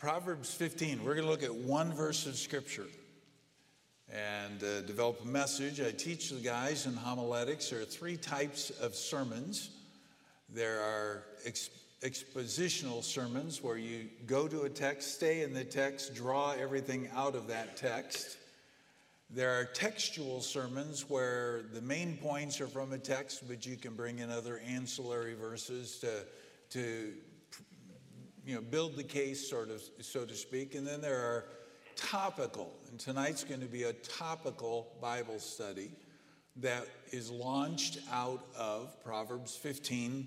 Proverbs 15. We're going to look at one verse of Scripture and uh, develop a message. I teach the guys in homiletics. There are three types of sermons. There are ex- expositional sermons where you go to a text, stay in the text, draw everything out of that text. There are textual sermons where the main points are from a text, but you can bring in other ancillary verses to, to you know, build the case, sort of, so to speak. And then there are topical, and tonight's going to be a topical Bible study that is launched out of Proverbs 15,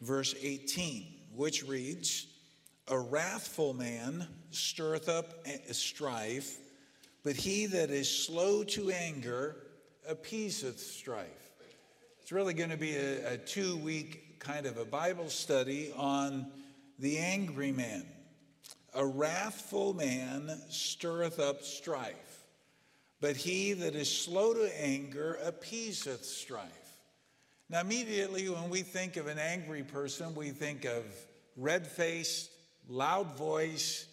verse 18, which reads, A wrathful man stirreth up strife, but he that is slow to anger appeaseth strife. It's really going to be a, a two week kind of a Bible study on the angry man. A wrathful man stirreth up strife, but he that is slow to anger appeaseth strife. Now, immediately when we think of an angry person, we think of red faced, loud voice,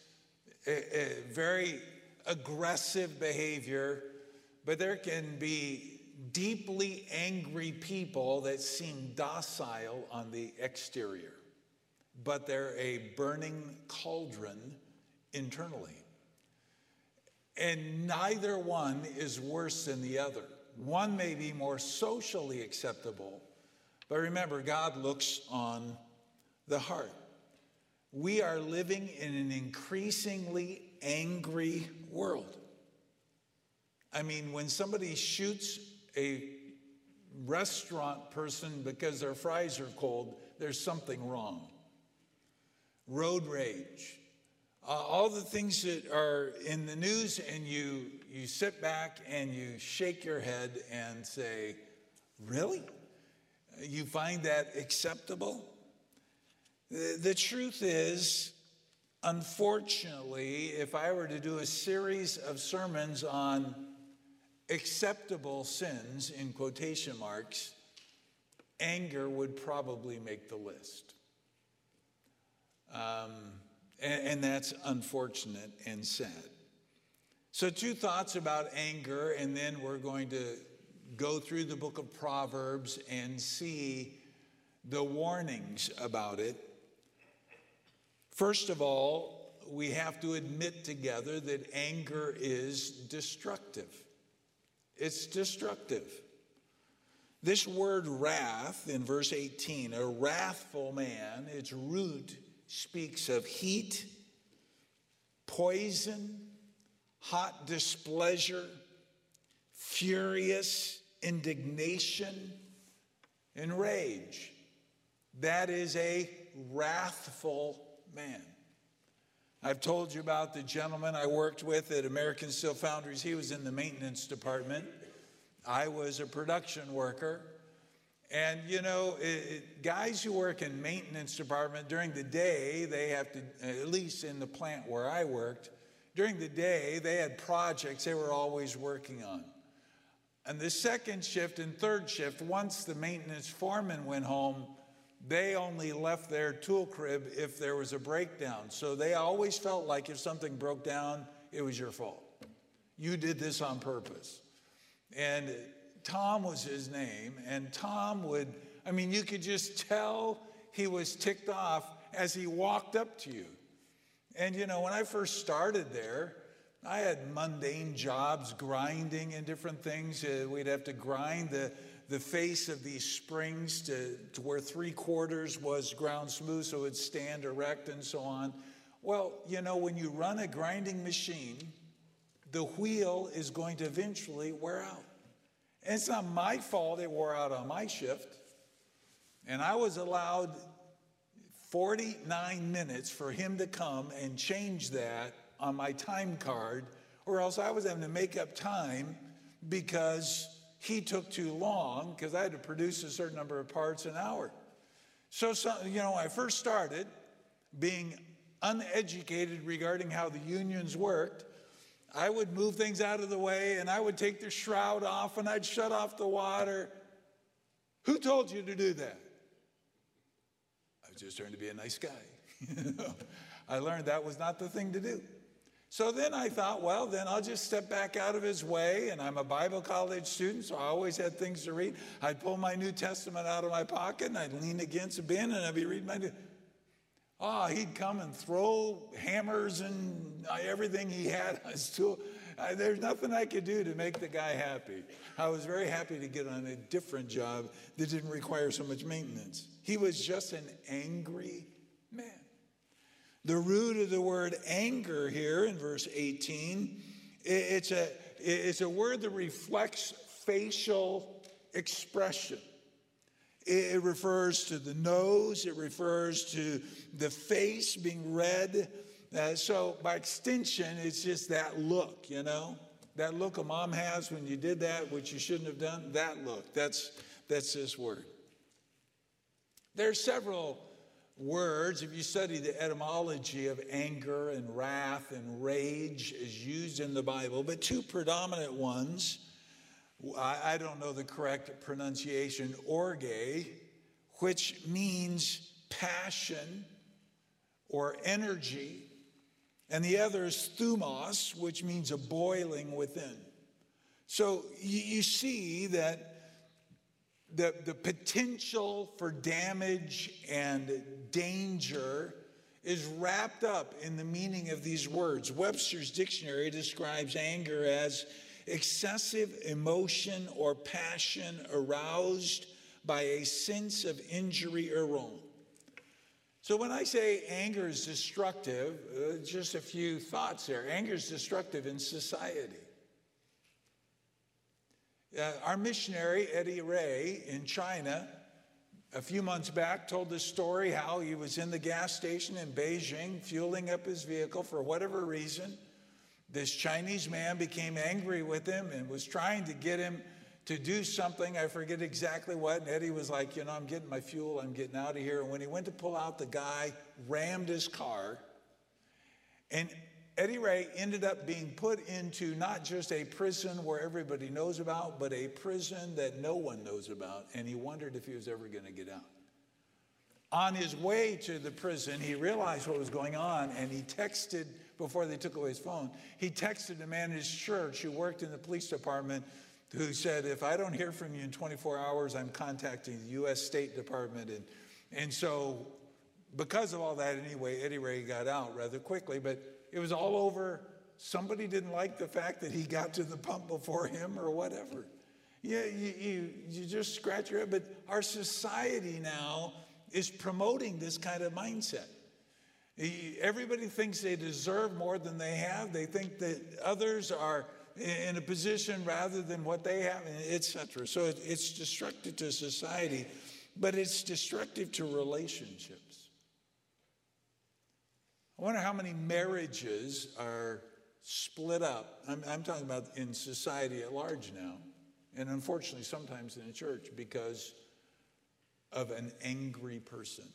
very aggressive behavior, but there can be deeply angry people that seem docile on the exterior but they're a burning cauldron internally. And neither one is worse than the other. One may be more socially acceptable, but remember, God looks on the heart. We are living in an increasingly angry world. I mean, when somebody shoots a restaurant person because their fries are cold, there's something wrong road rage, uh, all the things that are in the news, and you, you sit back and you shake your head and say, Really? You find that acceptable? The, the truth is, unfortunately, if I were to do a series of sermons on acceptable sins, in quotation marks, anger would probably make the list. Um, and, and that's unfortunate and sad. So, two thoughts about anger, and then we're going to go through the book of Proverbs and see the warnings about it. First of all, we have to admit together that anger is destructive. It's destructive. This word wrath in verse 18, a wrathful man, its root speaks of heat, poison, hot displeasure, furious indignation, and rage. That is a wrathful man. I've told you about the gentleman I worked with at American Steel Foundries. He was in the maintenance department. I was a production worker. And you know, it, it, guys who work in maintenance department during the day, they have to, at least in the plant where I worked, during the day they had projects they were always working on. And the second shift and third shift, once the maintenance foreman went home, they only left their tool crib if there was a breakdown. So they always felt like if something broke down, it was your fault. You did this on purpose. And Tom was his name, and Tom would, I mean, you could just tell he was ticked off as he walked up to you. And you know, when I first started there, I had mundane jobs, grinding and different things. Uh, we'd have to grind the, the face of these springs to, to where three quarters was ground smooth so it would stand erect and so on. Well, you know, when you run a grinding machine, the wheel is going to eventually wear out. It's not my fault it wore out on my shift. And I was allowed 49 minutes for him to come and change that on my time card, or else I was having to make up time because he took too long because I had to produce a certain number of parts an hour. So, so, you know, I first started being uneducated regarding how the unions worked. I would move things out of the way and I would take the shroud off and I'd shut off the water. Who told you to do that? I was just trying to be a nice guy. I learned that was not the thing to do. So then I thought, well, then I'll just step back out of his way. And I'm a Bible college student, so I always had things to read. I'd pull my New Testament out of my pocket and I'd lean against a bin and I'd be reading my New. Oh, he'd come and throw hammers and everything he had on his tool. I, there's nothing I could do to make the guy happy. I was very happy to get on a different job that didn't require so much maintenance. He was just an angry man. The root of the word anger here in verse 18, it's a, it's a word that reflects facial expression. It refers to the nose, it refers to the face being red. Uh, so, by extension, it's just that look, you know? That look a mom has when you did that, which you shouldn't have done, that look. That's, that's this word. There are several words, if you study the etymology of anger and wrath and rage as used in the Bible, but two predominant ones, I, don't know the correct pronunciation, orge, which means passion or energy, and the other is thumos, which means a boiling within. So you, you see that the, the potential for damage and danger is wrapped up in the meaning of these words. Webster's dictionary describes anger as excessive emotion or passion aroused by a sense of injury or wrong. So when I say anger is destructive, uh, just a few thoughts there. Anger is destructive in society. Uh, our missionary, Eddie Ray, in China, a few months back, told the story how he was in the gas station in Beijing, fueling up his vehicle for whatever reason. This Chinese man became angry with him and was trying to get him to do something. I forget exactly what. And Eddie was like, You know, I'm getting my fuel, I'm getting out of here. And when he went to pull out, the guy rammed his car. And Eddie Ray ended up being put into not just a prison where everybody knows about, but a prison that no one knows about. And he wondered if he was ever going to get out. On his way to the prison, he realized what was going on and he texted, before they took away his phone, he texted a man in his church who worked in the police department who said, If I don't hear from you in 24 hours, I'm contacting the U.S. State Department. And, and so, because of all that, anyway, Eddie Ray got out rather quickly. But it was all over. Somebody didn't like the fact that he got to the pump before him or whatever. Yeah, you, you, you just scratch your head. But our society now is promoting this kind of mindset. Everybody thinks they deserve more than they have. They think that others are in a position rather than what they have, etc. So it's destructive to society, but it's destructive to relationships. I wonder how many marriages are split up. I'm, I'm, talking about in society at large now, and unfortunately, sometimes in the church because of an angry person.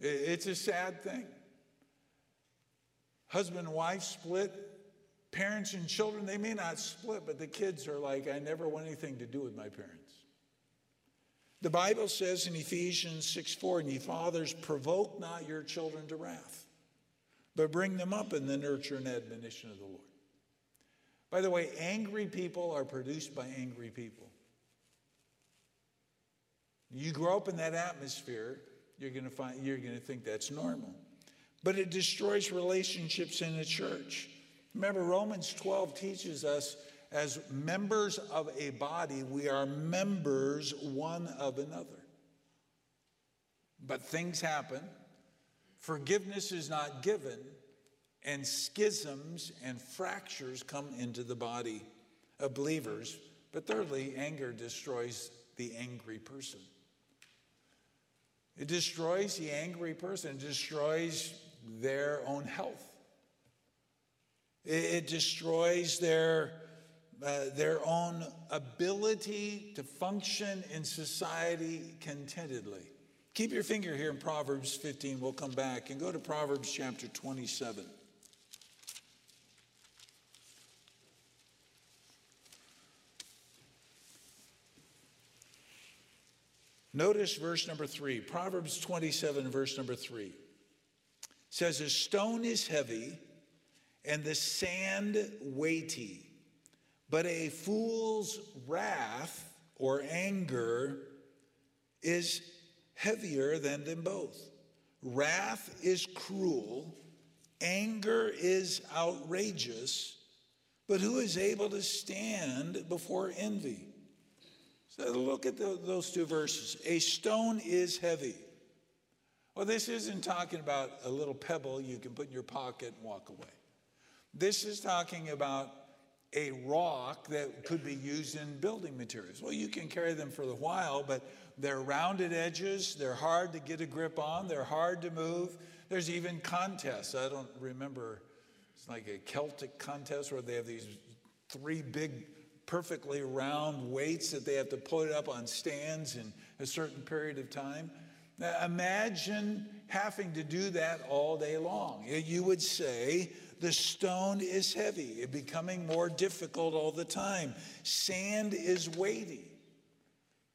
It's a sad thing. Husband and wife split, parents and children, they may not split, but the kids are like, I never want anything to do with my parents. The Bible says in Ephesians 6 4, and ye fathers, provoke not your children to wrath, but bring them up in the nurture and admonition of the Lord. By the way, angry people are produced by angry people. You grow up in that atmosphere, you're going to find you're going to think that's normal. But it destroys relationships in the church. Remember Romans 12 teaches us as members of a body, we are members one of another. But things happen, forgiveness is not given, and schisms and fractures come into the body of believers. But thirdly, anger destroys the angry person. It destroys the angry person, it destroys their own health. It, destroys their uh, their own ability to function in society contentedly. Keep your finger here in Proverbs 15. We'll come back and go to Proverbs chapter 27. Notice verse number three, Proverbs 27, verse number three. says, A stone is heavy and the sand weighty, but a fool's wrath or anger is heavier than them both. Wrath is cruel, anger is outrageous, but who is able to stand before envy? So look at the, those two verses. A stone is heavy. Well, this isn't talking about a little pebble you can put in your pocket and walk away. This is talking about a rock that could be used in building materials. Well, you can carry them for a while, but they're rounded edges, they're hard to get a grip on, they're hard to move. There's even contests. I don't remember, it's like a Celtic contest where they have these three big, perfectly round weights that they have to put up on stands in a certain period of time. Now, imagine having to do that all day long. You would say, the stone is heavy, becoming more difficult all the time. Sand is weighty.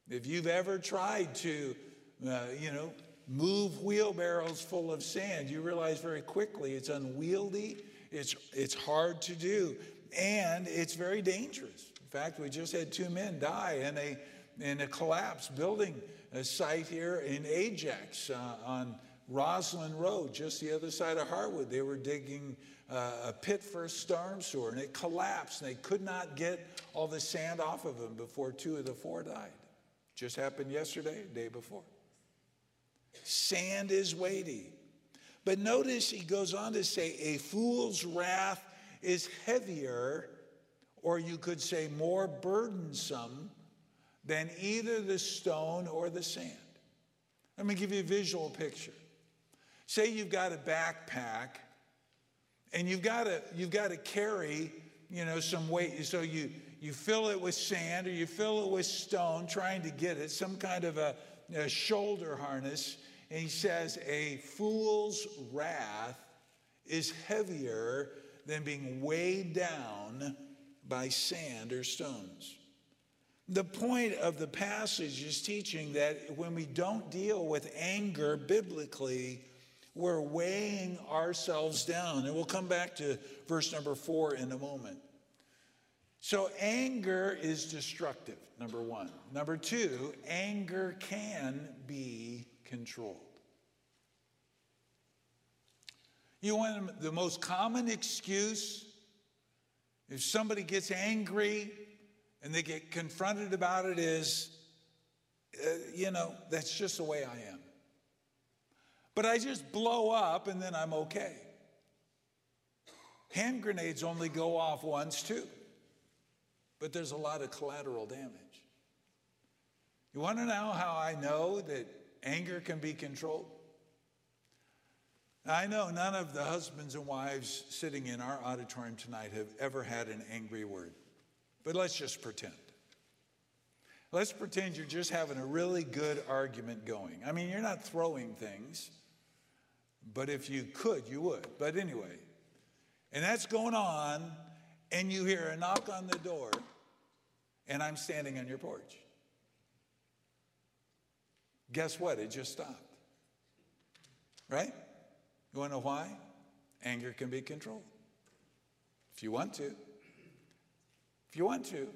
If you've ever tried to, uh, you know, move wheelbarrows full of sand, you realize very quickly it's unwieldy, it's, it's hard to do, and it's very dangerous. Fact, we just had two men die in a, in a collapse building a site here in Ajax uh, on Rossland Road, just the other side of Harwood. They were digging uh, a pit for a storm sewer and it collapsed and they could not get all the sand off of them before two of the four died. Just happened yesterday, day before. Sand is weighty. But notice he goes on to say, a fool's wrath is heavier, or you could say more burdensome, than either the stone or the sand. Let me give you a visual picture. Say you've got a backpack and you've got to you've got to carry you know some weight so you you fill it with sand or you fill it with stone trying to get it some kind of a, a shoulder harness and he says a fool's wrath is heavier than being weighed down by sand or stones the point of the passage is teaching that when we don't deal with anger biblically we're weighing ourselves down. And we'll come back to verse number four in a moment. So, anger is destructive, number one. Number two, anger can be controlled. You want the most common excuse if somebody gets angry and they get confronted about it is, uh, you know, that's just the way I am. But I just blow up and then I'm okay. Hand grenades only go off once, too. But there's a lot of collateral damage. You want to know how I know that anger can be controlled? I know none of the husbands and wives sitting in our auditorium tonight have ever had an angry word. But let's just pretend. Let's pretend you're just having a really good argument going. I mean, you're not throwing things. But if you could, you would. But anyway, and that's going on, and you hear a knock on the door, and I'm standing on your porch. Guess what? It just stopped. Right? You want to know why? Anger can be controlled. If you want to. If you want to.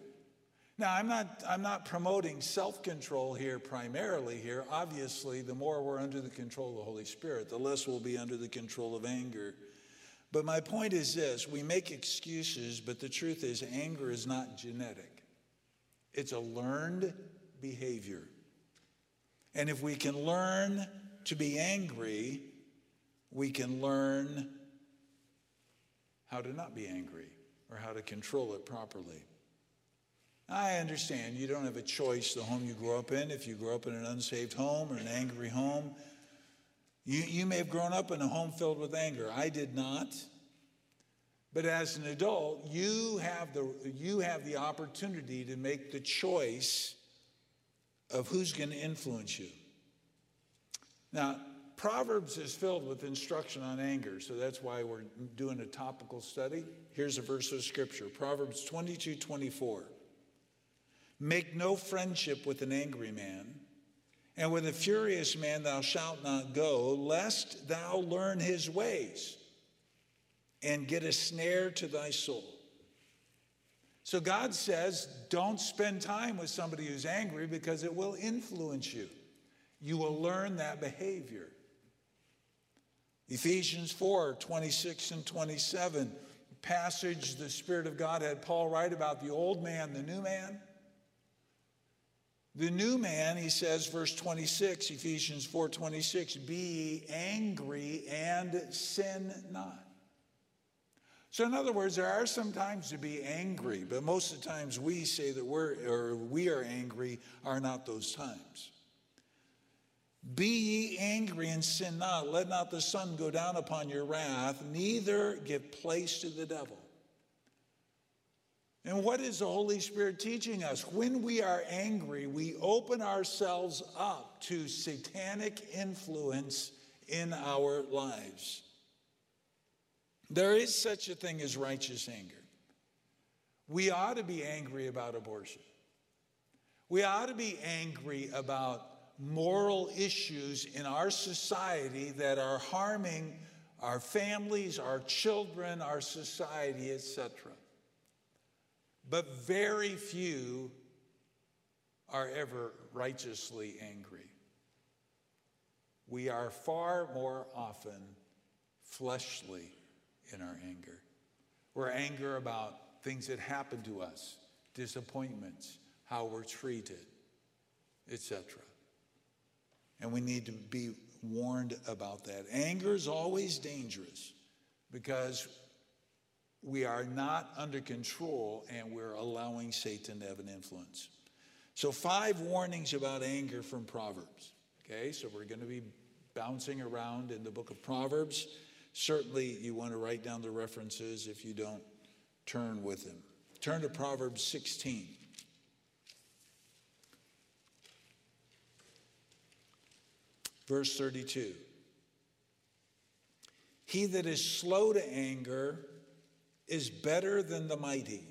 Now, I'm not, I'm not promoting self control here primarily here. Obviously, the more we're under the control of the Holy Spirit, the less we'll be under the control of anger. But my point is this we make excuses, but the truth is, anger is not genetic, it's a learned behavior. And if we can learn to be angry, we can learn how to not be angry or how to control it properly. I understand you don't have a choice the home you grow up in. If you grow up in an unsaved home or an angry home, you, you may have grown up in a home filled with anger. I did not. But as an adult, you have the, you have the opportunity to make the choice of who's going to influence you. Now, Proverbs is filled with instruction on anger, so that's why we're doing a topical study. Here's a verse of scripture Proverbs 22 24. Make no friendship with an angry man, And with a furious man thou shalt not go, lest thou learn his ways and get a snare to thy soul. So God says, don't spend time with somebody who's angry because it will influence you. You will learn that behavior. Ephesians 4 26 and 27, passage the Spirit of God had Paul write about the old man, the new man. The new man, he says, verse 26, Ephesians 4:26, be angry and sin not. So, in other words, there are some times to be angry, but most of the times we say that we're or we are angry are not those times. Be ye angry and sin not. Let not the sun go down upon your wrath, neither give place to the devil. And what is the Holy Spirit teaching us? When we are angry, we open ourselves up to satanic influence in our lives. There is such a thing as righteous anger. We ought to be angry about abortion. We ought to be angry about moral issues in our society that are harming our families, our children, our society, etc but very few are ever righteously angry. We are far more often fleshly in our anger. We're angry about things that happen to us, disappointments, how we're treated, etc. And we need to be warned about that. Anger is always dangerous because we are not under control and we're allowing Satan to have an influence. So, five warnings about anger from Proverbs. Okay, so we're going to be bouncing around in the book of Proverbs. Certainly, you want to write down the references if you don't turn with them. Turn to Proverbs 16. Verse 32. He that is slow to anger is better than the mighty,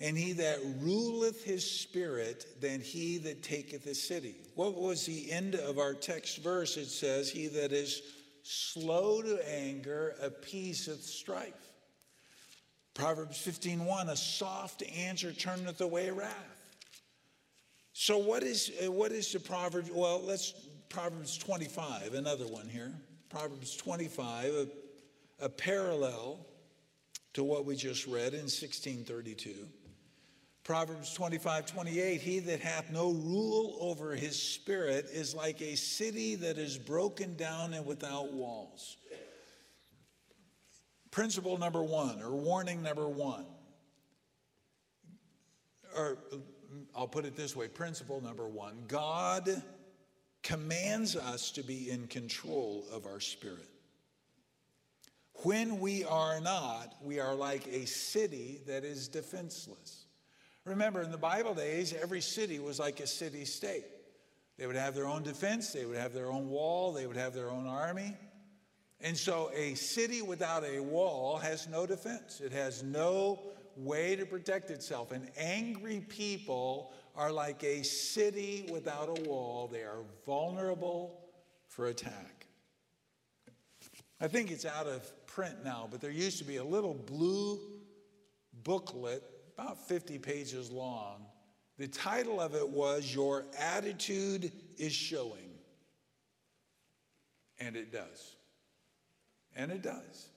and he that ruleth his spirit than he that taketh a city. What was the end of our text verse? It says, He that is slow to anger appeaseth strife. Proverbs 15:1, a soft answer turneth away wrath. So what is what is the proverb? Well, let's Proverbs 25, another one here. Proverbs 25, a, a parallel to what we just read in 1632. Proverbs 25, 28, he that hath no rule over his spirit is like a city that is broken down and without walls. Principle number one, or warning number one, or I'll put it this way principle number one God commands us to be in control of our spirit. When we are not, we are like a city that is defenseless. Remember, in the Bible days, every city was like a city state. They would have their own defense, they would have their own wall, they would have their own army. And so a city without a wall has no defense, it has no way to protect itself. And angry people are like a city without a wall, they are vulnerable for attack. I think it's out of print now, but there used to be a little blue booklet, about 50 pages long. The title of it was Your Attitude is Showing. And it does. And it does.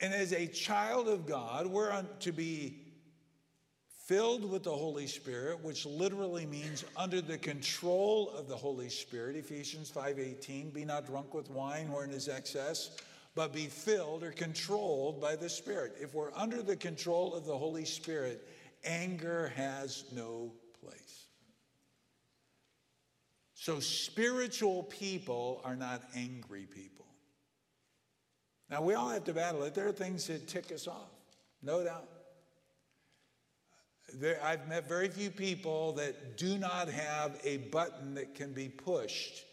And as a child of God, we're to be filled with the Holy Spirit, which literally means under the control of the Holy Spirit. Ephesians 5:18, be not drunk with wine wherein is excess, but be filled or controlled by the Spirit. If we're under the control of the Holy Spirit, anger has no place. So, spiritual people are not angry people. Now, we all have to battle it. There are things that tick us off, no doubt. There, I've met very few people that do not have a button that can be pushed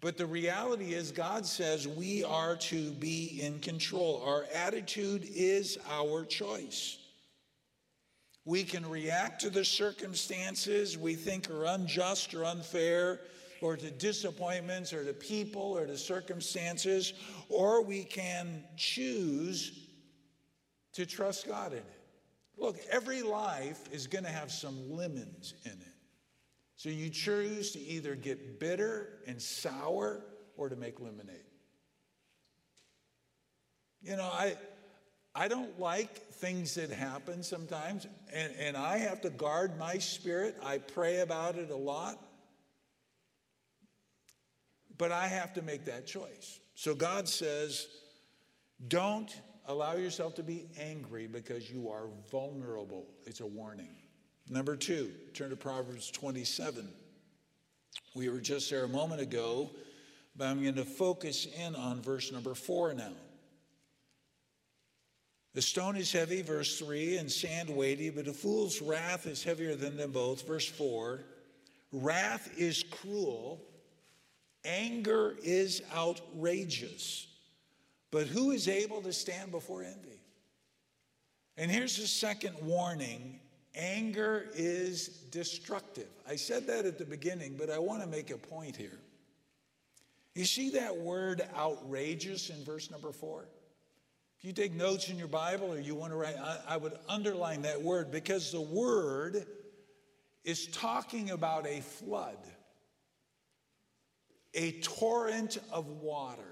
but the reality is, God says we are to be in control. Our attitude is our choice. We can react to the circumstances we think are unjust or unfair, or to disappointments, or to people, or to circumstances, or we can choose to trust God in it. Look, every life is going to have some lemons in it. So you choose to either get bitter and sour or to make lemonade. You know, I I don't like things that happen sometimes, and, and I have to guard my spirit. I pray about it a lot. But I have to make that choice. So God says, don't allow yourself to be angry because you are vulnerable. It's a warning. Number two, turn to Proverbs 27. We were just there a moment ago, but I'm going to focus in on verse number four now. The stone is heavy, verse 3, and sand weighty, but a fool's wrath is heavier than them both. Verse 4 Wrath is cruel, anger is outrageous, but who is able to stand before envy? And here's the second warning anger is destructive. I said that at the beginning, but I want to make a point here. You see that word outrageous in verse number 4? If you take notes in your Bible or you want to write, I, I would underline that word because the word is talking about a flood, a torrent of water.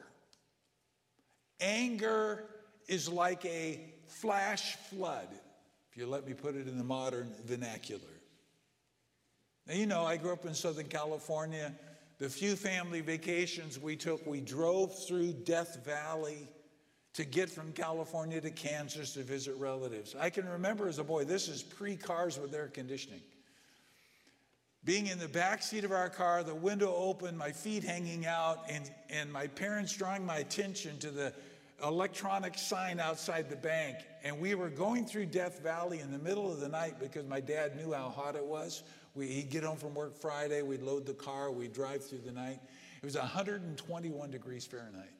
Anger is like a flash flood, if you let me put it in the modern vernacular. Now, you know, I grew up in Southern California. The few family vacations we took, we drove through Death Valley to get from California to Kansas to visit relatives. I can remember as a boy, this is pre cars with air conditioning. Being in the back seat of our car, the window open, my feet hanging out, and, and my parents drawing my attention to the electronic sign outside the bank. And we were going through Death Valley in the middle of the night because my dad knew how hot it was. We, he'd get home from work Friday, we'd load the car, we'd drive through the night. It was 121 degrees Fahrenheit.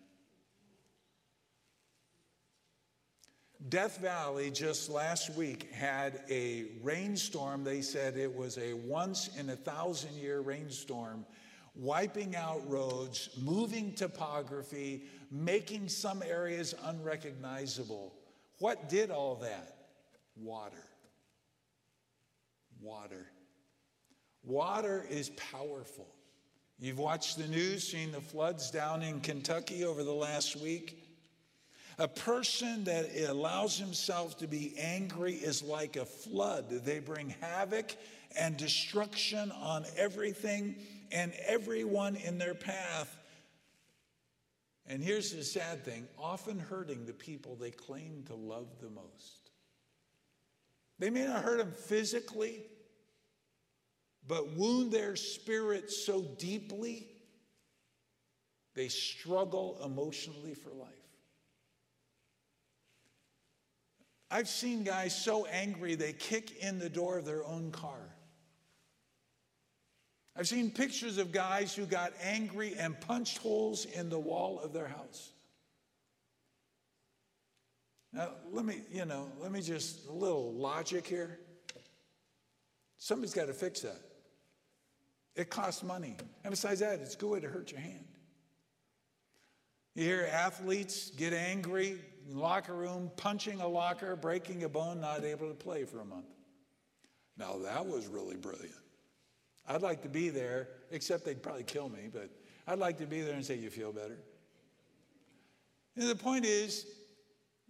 Death Valley just last week had a rainstorm. They said it was a once in a thousand year rainstorm, wiping out roads, moving topography, making some areas unrecognizable. What did all that? Water. Water. Water is powerful. You've watched the news, seen the floods down in Kentucky over the last week. A person that allows himself to be angry is like a flood. They bring havoc and destruction on everything and everyone in their path. And here's the sad thing often hurting the people they claim to love the most. They may not hurt them physically, but wound their spirit so deeply, they struggle emotionally for life. I've seen guys so angry they kick in the door of their own car. I've seen pictures of guys who got angry and punched holes in the wall of their house. Now, let me, you know, let me just, a little logic here. Somebody's got to fix that. It costs money. And besides that, it's good to hurt your hand. You hear athletes get angry, locker room, punching a locker, breaking a bone, not able to play for a month. Now that was really brilliant. I'd like to be there, except they'd probably kill me, but I'd like to be there and say, You feel better? And the point is,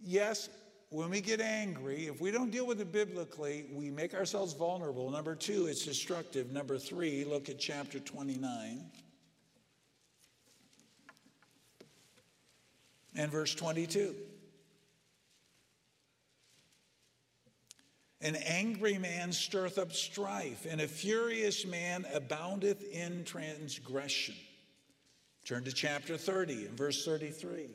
yes, when we get angry, if we don't deal with it biblically, we make ourselves vulnerable. Number two, it's destructive. Number three, look at chapter 29 and verse 22. An angry man stirreth up strife, and a furious man aboundeth in transgression. Turn to chapter 30 and verse 33.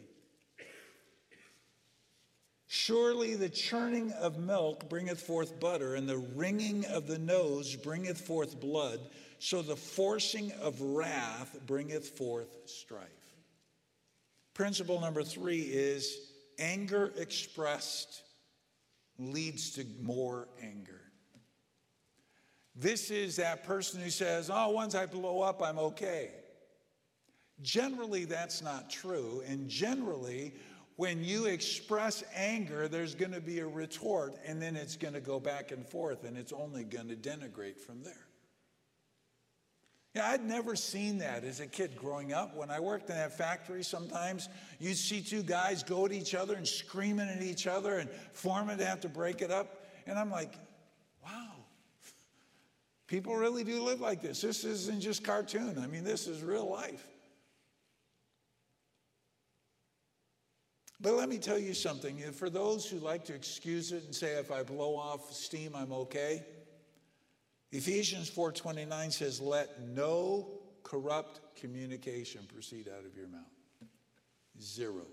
Surely the churning of milk bringeth forth butter, and the wringing of the nose bringeth forth blood, so the forcing of wrath bringeth forth strife. Principle number three is anger expressed leads to more anger. This is that person who says, Oh, once I blow up, I'm okay. Generally, that's not true. And generally, when you express anger, there's going to be a retort, and then it's going to go back and forth, and it's only going to denigrate from there. Yeah, I'd never seen that as a kid growing up. When I worked in that factory, sometimes you'd see two guys go at each other and screaming at each other, and foreman would have to break it up. And I'm like, wow, people really do live like this. This isn't just cartoon. I mean, this is real life. But let me tell you something. For those who like to excuse it and say, if I blow off steam, I'm okay. Ephesians 4:29 says, "Let no corrupt communication proceed out of your mouth." Zero.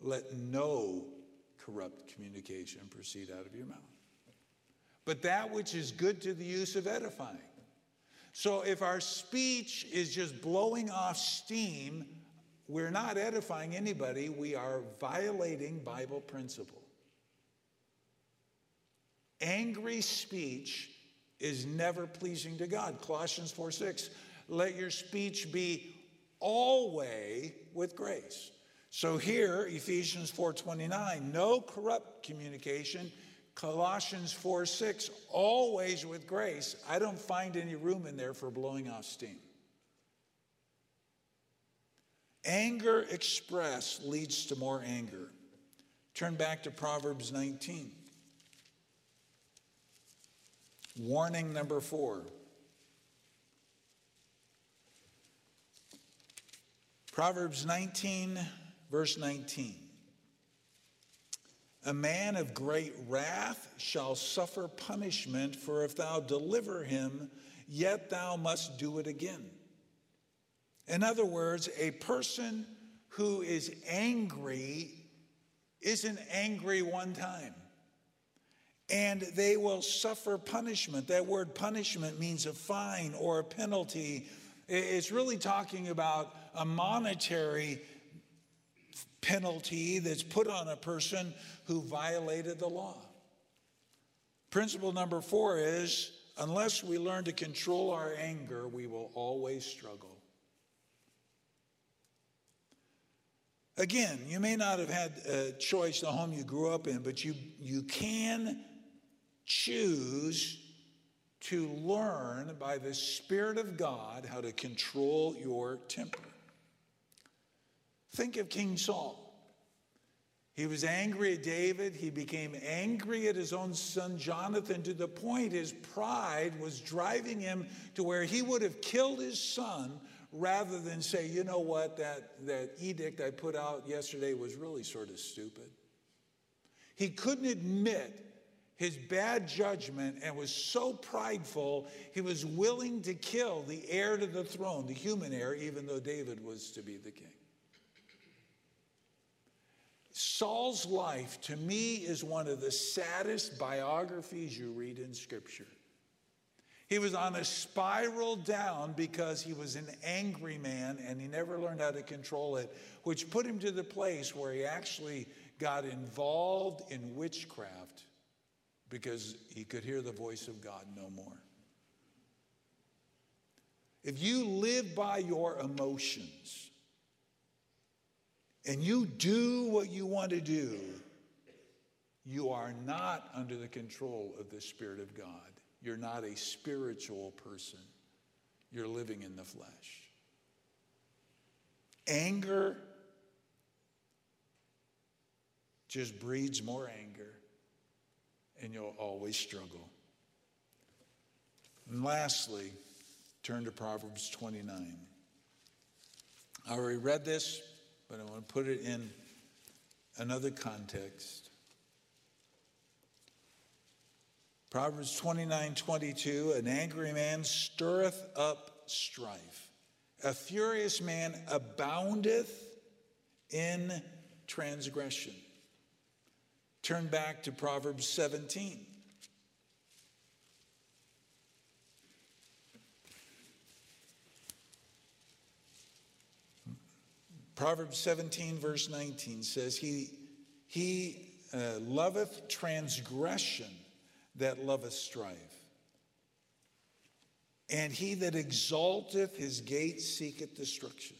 Let no corrupt communication proceed out of your mouth. But that which is good to the use of edifying. So if our speech is just blowing off steam, we're not edifying anybody, we are violating Bible principle. Angry speech is never pleasing to God. Colossians 4 6, let your speech be always with grace. So here, Ephesians 4:29, no corrupt communication. Colossians 4 6, always with grace. I don't find any room in there for blowing off steam. Anger expressed leads to more anger. Turn back to Proverbs 19. Warning number four. Proverbs 19, verse 19. A man of great wrath shall suffer punishment, for if thou deliver him, yet thou must do it again. In other words, a person who is angry isn't angry one time. And they will suffer punishment. That word punishment means a fine or a penalty. It's really talking about a monetary penalty that's put on a person who violated the law. Principle number four is unless we learn to control our anger, we will always struggle. Again, you may not have had a choice, the home you grew up in, but you, you can choose to learn by the Spirit of God how to control your temper. Think of King Saul. He was angry at David. He became angry at his own son Jonathan to the point his pride was driving him to where he would have killed his son rather than say, you know what, that, that edict I put out yesterday was really sort of stupid. He couldn't admit his bad judgment and was so prideful, he was willing to kill the heir to the throne, the human heir, even though David was to be the king. Saul's life, to me, is one of the saddest biographies you read in Scripture. He was on a spiral down because he was an angry man and he never learned how to control it, which put him to the place where he actually got involved in witchcraft because he could hear the voice of God no more. If you live by your emotions and you do what you want to do, you are not under the control of the Spirit of God. You're not a spiritual person. You're living in the flesh. Anger just breeds more anger, and you'll always struggle. And lastly, turn to Proverbs 29. I already read this, but I want to put it in another context. Proverbs 29 22, an angry man stirreth up strife. A furious man aboundeth in transgression. Turn back to Proverbs 17. Proverbs 17, verse 19 says, He, he uh, loveth transgression that loveth strife. and he that exalteth his gate seeketh destruction.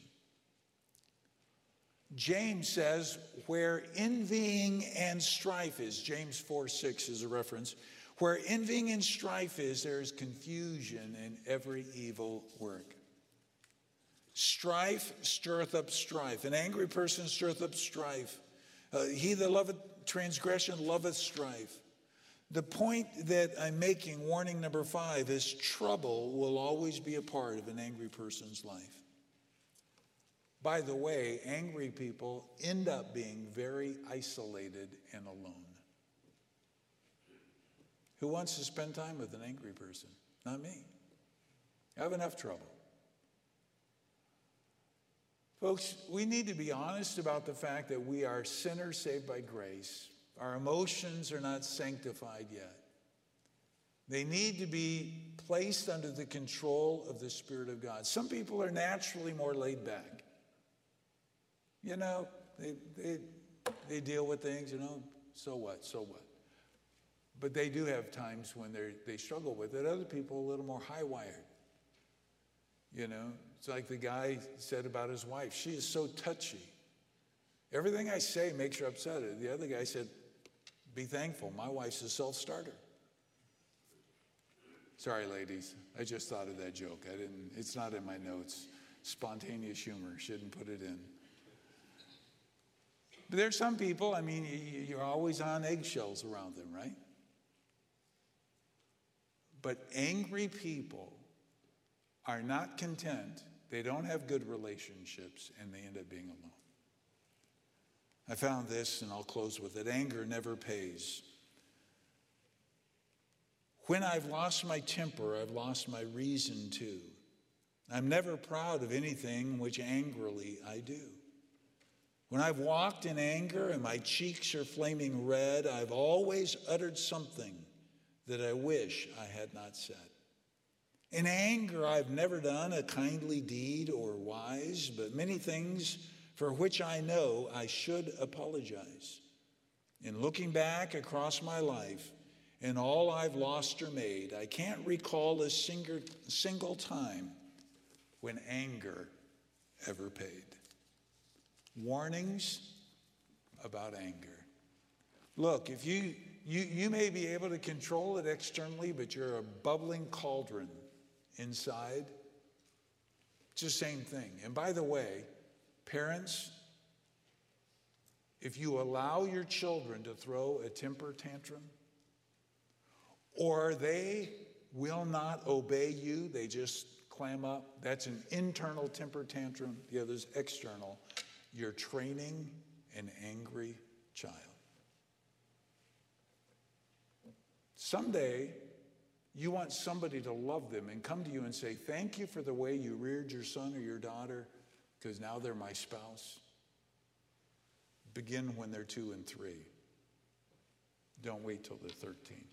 James says, where envying and strife is, James 4 6 is a reference, where envying and strife is, there is confusion in every evil work. Strife stirreth up strife. An angry person stirreth up strife. Uh, he that loveth transgression loveth strife. The point that I'm making, warning number five, is trouble will always be a part of an angry person's life. By the way, angry people end up being very isolated and alone. Who wants to spend time with an angry person? Not me. I have enough trouble. Folks, we need to be honest about the fact that we are sinners saved by grace. Our emotions are not sanctified yet. They need to be placed under the control of the Spirit of God. Some people are naturally more laid back. You know, they, they, they deal with things, you know, so what, so what. But they do have times when they struggle with it. Other people are a little more high wired. You know, it's like the guy said about his wife. She is so touchy. Everything I say makes her upset. The other guy said, Be thankful. My wife's a self starter. Sorry, ladies. I just thought of that joke. I didn't, it's not in my notes. Spontaneous humor. Shouldn't put it in. But there's some people, I mean, you're always on eggshells around them, right? But angry people are not content, they don't have good relationships, and they end up being alone. I found this, and I'll close with it anger never pays. When I've lost my temper, I've lost my reason too. I'm never proud of anything which angrily I do. When I've walked in anger and my cheeks are flaming red, I've always uttered something that I wish I had not said. In anger, I've never done a kindly deed or wise, but many things for which I know I should apologize. In looking back across my life and all I've lost or made, I can't recall a single, time when anger ever paid warnings about anger. Look, if you, you, you may be able to control it externally, but you're a bubbling cauldron inside. It's the same thing. And by the way, parents, if you allow your children to throw a temper tantrum, or they will not obey you, they just clam up, that's an internal temper tantrum, the other's external. You're training an angry child. Someday, you want somebody to love them and come to you and say, Thank you for the way you reared your son or your daughter, because now they're my spouse. Begin when they're two and three. Don't wait till they're 13.